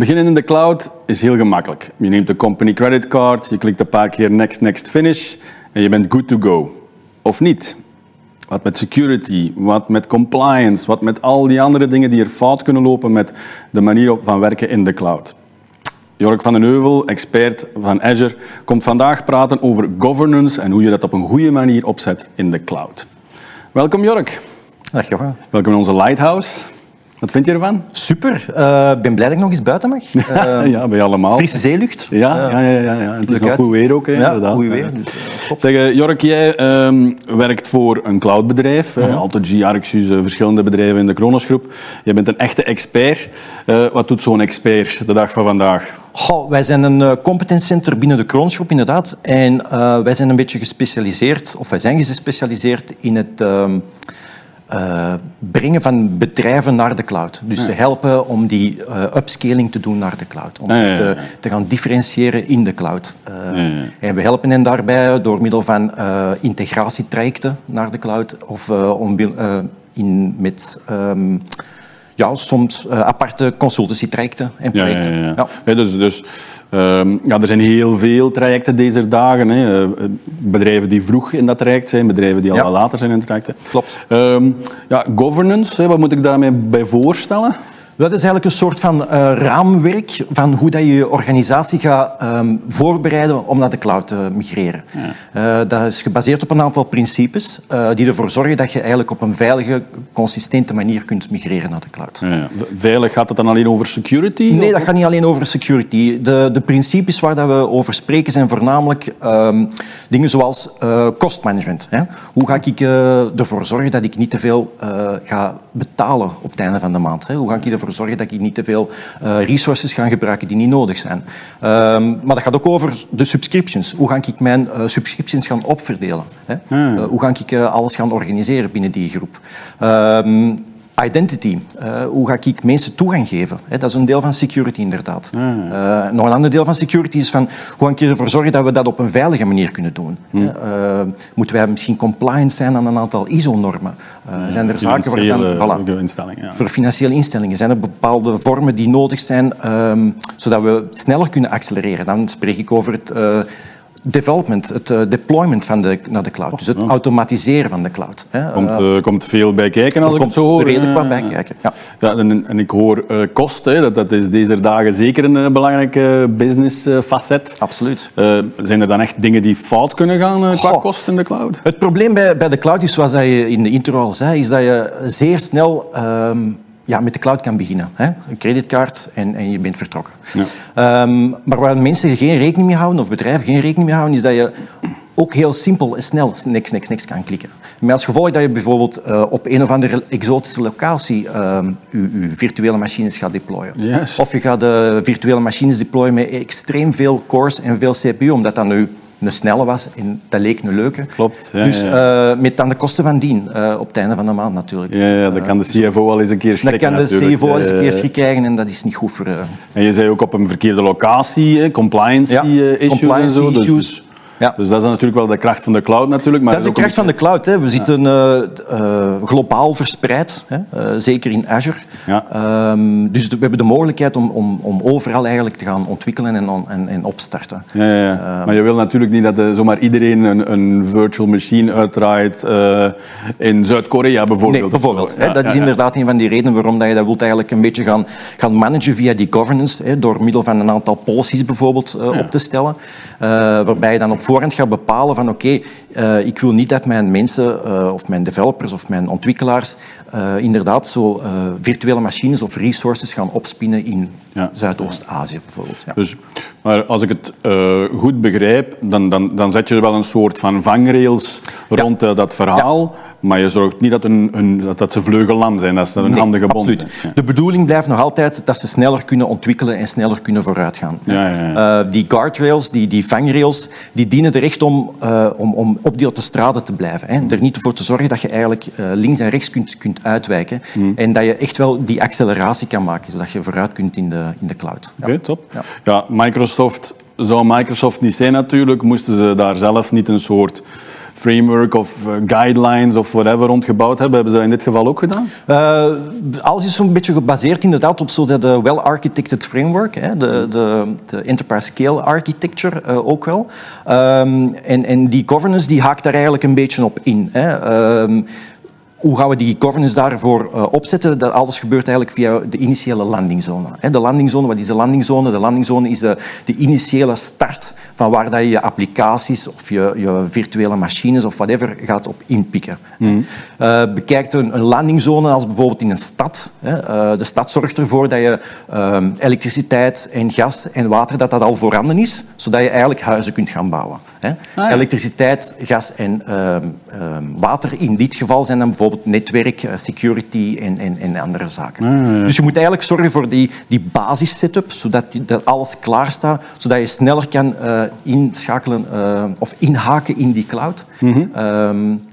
Beginnen in de cloud is heel gemakkelijk. Je neemt de company creditcard, je klikt een paar keer next, next, finish en je bent good to go. Of niet? Wat met security, wat met compliance, wat met al die andere dingen die er fout kunnen lopen met de manier van werken in de cloud. Jork van den Heuvel, expert van Azure, komt vandaag praten over governance en hoe je dat op een goede manier opzet in de cloud. Welkom Jork. Dag Johan. Welkom in onze Lighthouse. Wat vind je ervan? Super. Ik uh, ben blij dat ik nog eens buiten mag. Uh, ja, bij allemaal. Frisse zeelucht. Ja, ja, ja, ja, ja. Het is nog goed weer ook. Hè, ja, inderdaad. goed weer. Dus, uh, zeg, Jork, jij um, werkt voor een cloudbedrijf. Uh -huh. Arxus, verschillende bedrijven in de Kronosgroep. Je bent een echte expert. wat doet zo'n expert de dag van vandaag? Goh, wij zijn een uh, competence center binnen de Kroonsgroep, inderdaad. En uh, wij zijn een beetje gespecialiseerd, of wij zijn gespecialiseerd in het uh, brengen van bedrijven naar de cloud. Dus ja. te helpen om die upscaling te doen naar de cloud. Om ja, ja, te, te, gaan differentiëren in de cloud. En we helpen hen daarbij door middel van integratietrajecten naar de cloud of om, in, met... Um, ja, soms uh, aparte consultancy-trajecten en projecten. Ja, ja, ja. ja. dus, dus um, ja, er zijn heel veel trajecten deze dagen. Hè. Bedrijven die vroeg in dat traject zijn, bedrijven die al later zijn in het traject. Klopt. Um, ja, governance, hè, wat moet ik daarmee bij voorstellen? Dat is eigenlijk een soort van uh, raamwerk van hoe dat je je organisatie gaat um, voorbereiden om naar de cloud te migreren. Ja. Uh, dat is gebaseerd op een aantal principes uh, die ervoor zorgen dat je eigenlijk op een veilige, consistente manier kunt migreren naar de cloud. Ja. Veilig gaat het dan alleen over security? Nee, of? dat gaat niet alleen over security. De, de principes waar dat we over spreken zijn voornamelijk um, dingen zoals kostmanagement. Hè? Hoe ga ik ervoor zorgen dat ik niet te veel ga betalen op het einde van de maand? Hè? Hoe ga ik ervoor zorgen dat ik niet te veel uh, resources ga gebruiken die niet nodig zijn. Um, maar dat gaat ook over de subscriptions. Hoe ga ik mijn uh, subscriptions gaan opverdelen? Hè? Hmm. Uh, hoe ga ik alles gaan organiseren binnen die groep? Um, identity. Uh, hoe ga ik mensen toegang geven? He, dat is een deel van security inderdaad. Mm. Uh, nog een ander deel van security is van hoe ga ik ervoor zorgen dat we dat op een veilige manier kunnen doen? Mm. Uh, moeten wij misschien compliant zijn aan een aantal ISO-normen? Zijn er zaken waar dan, voilà, instellingen, ja. voor financiële instellingen zijn er bepaalde vormen die nodig zijn um, zodat we sneller kunnen accelereren? Dan spreek ik over het development, het uh, deployment van de, naar de cloud. Dus het automatiseren van de cloud. Hè. Komt, uh, komt veel bij kijken als ik het zo hoor. redelijk wat bij kijken, ja. ja en, en ik hoor uh, kosten, dat, dat is deze dagen zeker een belangrijke business facet. Absoluut. zijn er dan echt dingen die fout kunnen gaan qua oh. kosten in de cloud? Het probleem bij, bij de cloud is, zoals je in de intro al zei, is dat je zeer snel... Um, ja, met de cloud kan beginnen. Hè? Een creditcard en, en je bent vertrokken. Ja. Um, maar waar mensen geen rekening mee houden, of bedrijven geen rekening mee houden, is dat je ook heel simpel en snel niks, niks, niks kan klikken. Met als gevolg dat je bijvoorbeeld uh, op een of andere exotische locatie uh, je, je, virtuele machines gaat deployen. Yes. Of je gaat de virtuele machines deployen met extreem veel cores en veel CPU, omdat dat nu een snelle was en dat leek een leuke. Klopt. Ja, dus ja. Uh, met dan de kosten van dien uh, op het einde van de maand natuurlijk. Ja, ja dat kan de CFO al eens een keer schrikken. Dat kan de natuurlijk. CFO eens een keer krijgen en dat is niet goed voor... En je zei ook op een verkeerde locatie, compliance ja, issues compliance en zo. Issues. Dus, ja. dus dat is natuurlijk wel de kracht van de cloud natuurlijk. Maar dat is de kracht van de cloud. Hè. We zitten uh, uh, globaal verspreid, hè. Uh, zeker in Azure. Ja. Um, dus we hebben de mogelijkheid om, om, om overal eigenlijk te gaan ontwikkelen en, en, en opstarten. Ja, ja, ja. Um, maar je wil natuurlijk niet dat zomaar iedereen een, een virtual machine uitdraait in Zuid-Korea bijvoorbeeld. Nee, bijvoorbeeld. Ja, dat is inderdaad een van die redenen waarom dat je dat wilt eigenlijk een beetje gaan, gaan managen via die governance, hè, door middel van een aantal policies bijvoorbeeld op te stellen, waarbij je dan op voorhand gaat bepalen van oké, okay, uh, ik wil niet dat mijn mensen uh, of mijn developers of mijn ontwikkelaars uh, inderdaad zo virtuele machines of resources gaan opspinnen in ja. Zuidoost-Azië bijvoorbeeld. Ja. Dus, maar als ik het goed begrijp, dan, dan, dan zet je wel een soort van vangrails rond ja. dat verhaal, maar je zorgt niet dat, dat, dat ze vleugellam zijn, dat ze een nee, handige bond absoluut. zijn. De bedoeling blijft nog altijd dat ze sneller kunnen ontwikkelen en sneller kunnen vooruitgaan. die guardrails, die, die vangrails, die dienen er echt om, uh, om, om op die autostrade te blijven. Hè. Er niet voor te zorgen dat je eigenlijk uh, links en rechts kunt, kunt uitwijken mm. en dat je echt wel die acceleratie kan maken, zodat je vooruit kunt in de, in de cloud. Oké, okay, top. Ja. ja, Microsoft zou Microsoft niet zijn natuurlijk, moesten ze daar zelf niet een soort framework of eh, guidelines of whatever rondgebouwd hebben. Hebben ze dat in dit geval ook gedaan? Uh, alles is zo'n beetje gebaseerd inderdaad op zo de well-architected framework, hè, de, de, de, enterprise scale architecture uh, ook wel. Um, en, en die governance die haakt daar eigenlijk een beetje op in. Hè. Um, hoe gaan we die governance daarvoor uh, opzetten? Dat alles gebeurt eigenlijk via de initiële landingzone. De landingzone, wat is de landingzone? De landingzone is de, de initiële start van waar dat je je applicaties of je, je virtuele machines of whatever gaat op inpikken. Mm. Uh, bekijkt een, een landingzone als bijvoorbeeld in een stad. Uh, de stad zorgt ervoor dat je elektriciteit en gas en water dat dat al voorhanden is, zodat je eigenlijk huizen kunt gaan bouwen. Ah, ja. Elektriciteit, gas en um, um, water in dit geval zijn dan bijvoorbeeld netwerk, eh, security en, en, en andere zaken. Ah, ja, ja. Dus je moet eigenlijk zorgen voor die, die basis-setup, zodat die, dat alles klaar staat, zodat je sneller kan uh, inschakelen uh, of inhaken in die cloud. Mm -hmm. um,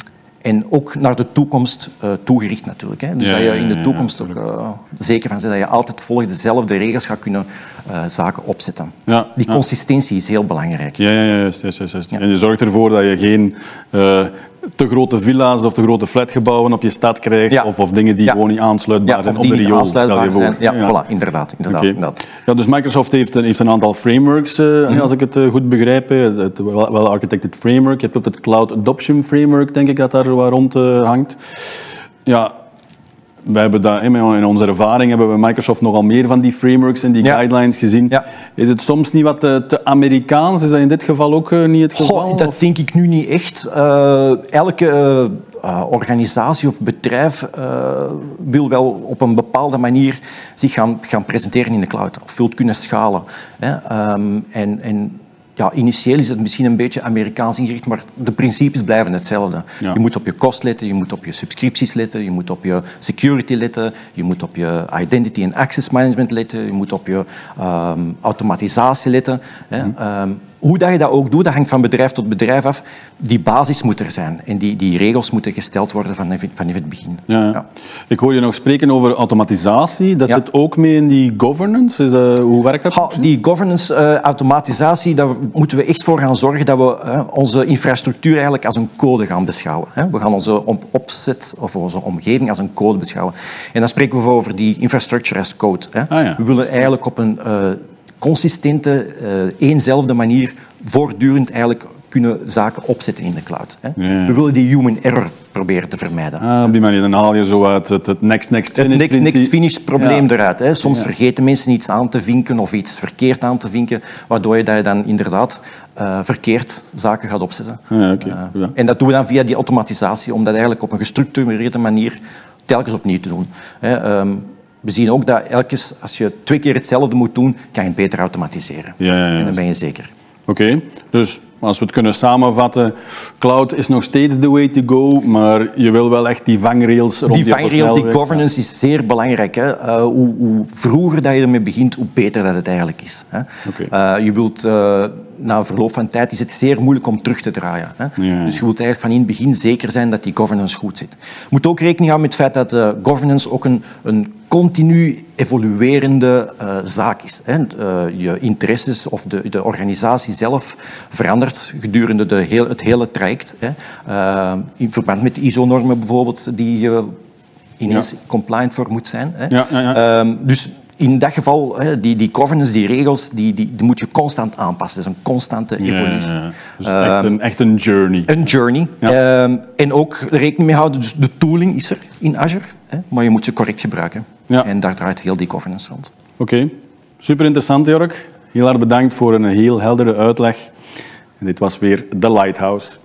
en ook naar de toekomst uh, toegericht natuurlijk. Hè. Dus ja, dat je in de toekomst ook uh, zeker van bent dat je altijd volgens dezelfde regels gaat kunnen uh, zaken opzetten. Die consistentie is heel belangrijk. Ja, ja, juist, juist, juist. En je zorgt ervoor dat je geen te grote villa's of te grote flatgebouwen op je stad krijgt. Ja. Of, of, dingen die ja. gewoon niet aansluitbaar zijn op de riool. Aansluitbaar zijn. Ja, ja. Voilà, inderdaad. inderdaad, okay. inderdaad. Ja, dus Microsoft heeft een, heeft een aantal frameworks, uh, mm -hmm. als ik het uh, goed begrijp. Het well-architected framework. Je hebt ook het Cloud Adoption Framework, denk ik, dat daar zo rond uh, hangt. Ja, we hebben dat, in onze ervaring hebben we Microsoft nogal meer van die frameworks en die ja. guidelines gezien. Ja. Is het soms niet wat te, te, Amerikaans? Is dat in dit geval ook uh, niet het geval? Goh, dat of? denk ik nu niet echt. Uh, elke uh, organisatie of bedrijf wil wel op een bepaalde manier zich gaan, gaan presenteren in de cloud. Of wilt kunnen schalen. Hè? Um, en, en ja, initieel is het misschien een beetje Amerikaans ingericht, maar de principes blijven hetzelfde. Ja. Je moet op je kost letten, je moet op je subscripties letten, je moet op je security letten, je moet op je identity en access management letten, je moet op je um, automatisatie letten. Hè. Mm. Um, hoe dat je dat ook doet, dat hangt van bedrijf tot bedrijf af. Die basis moet er zijn en die, die regels moeten gesteld worden vanaf, vanaf het begin. Ja, ja. Ik hoor je nog spreken over automatisatie. Dat zit ook mee in die governance. Is hoe werkt dat? Ha, die governance, uh, automatisatie, daar moeten we echt voor gaan zorgen dat we uh, onze infrastructuur eigenlijk als een code gaan beschouwen. Hè. We gaan onze opzet of onze omgeving als een code beschouwen. En dan spreken we over die infrastructure as code. Hè. Ah, ja. We willen eigenlijk op een uh, consistente, uh, eenzelfde manier voortdurend eigenlijk kunnen zaken opzetten in de cloud. Hè. Ja. We willen die human error proberen te vermijden. Ah, op die manier, dan haal je zo uit het, het next, next finish Het next, next finish probleem ja. eruit. Hè. Soms ja. vergeten mensen iets aan te vinken of iets verkeerd aan te vinken, waardoor je, dat je dan inderdaad uh, verkeerd zaken gaat opzetten. Ah, okay. uh, en dat doen we dan via die automatisatie, om dat eigenlijk op een gestructureerde manier telkens opnieuw te doen. Hè. Um, we zien ook dat elke, als je twee keer hetzelfde moet doen, kan je het beter automatiseren. Ja, ja, ja. En dan ben je zeker. Oké, okay. dus als we het kunnen samenvatten, cloud is nog steeds the way to go, maar je wil wel echt die vangrails rond die vangrails, die governance is zeer belangrijk. Hè. Uh, hoe, hoe, vroeger dat je ermee begint, hoe beter dat het eigenlijk is. Hè. Okay. Uh, je wilt... Uh, na verloop van tijd is het zeer moeilijk om terug te draaien. Hè? Ja. Dus je moet eigenlijk van in het begin zeker zijn dat die governance goed zit. Je moet ook rekening houden met het feit dat governance ook een, een continu evoluerende zaak is. Hè? Je interesses of de, de organisatie zelf verandert gedurende de heel, het hele traject. Hè? in verband met ISO-normen bijvoorbeeld, die je ineens ja. compliant voor moet zijn. Hè? Ja, ja, um, dus in dat geval, die, die governance, die regels, die, die, die moet je constant aanpassen. Dat is een constante evolutie. Ja, ja. Dus um, echt, een, echt een journey. Een journey. Um, en ook rekening mee houden, dus de tooling is er in Azure, hè, maar je moet ze correct gebruiken. En daar draait heel die governance rond. Oké, okay. super interessant Jorg. Heel erg bedankt voor een heel heldere uitleg. En dit was weer The Lighthouse.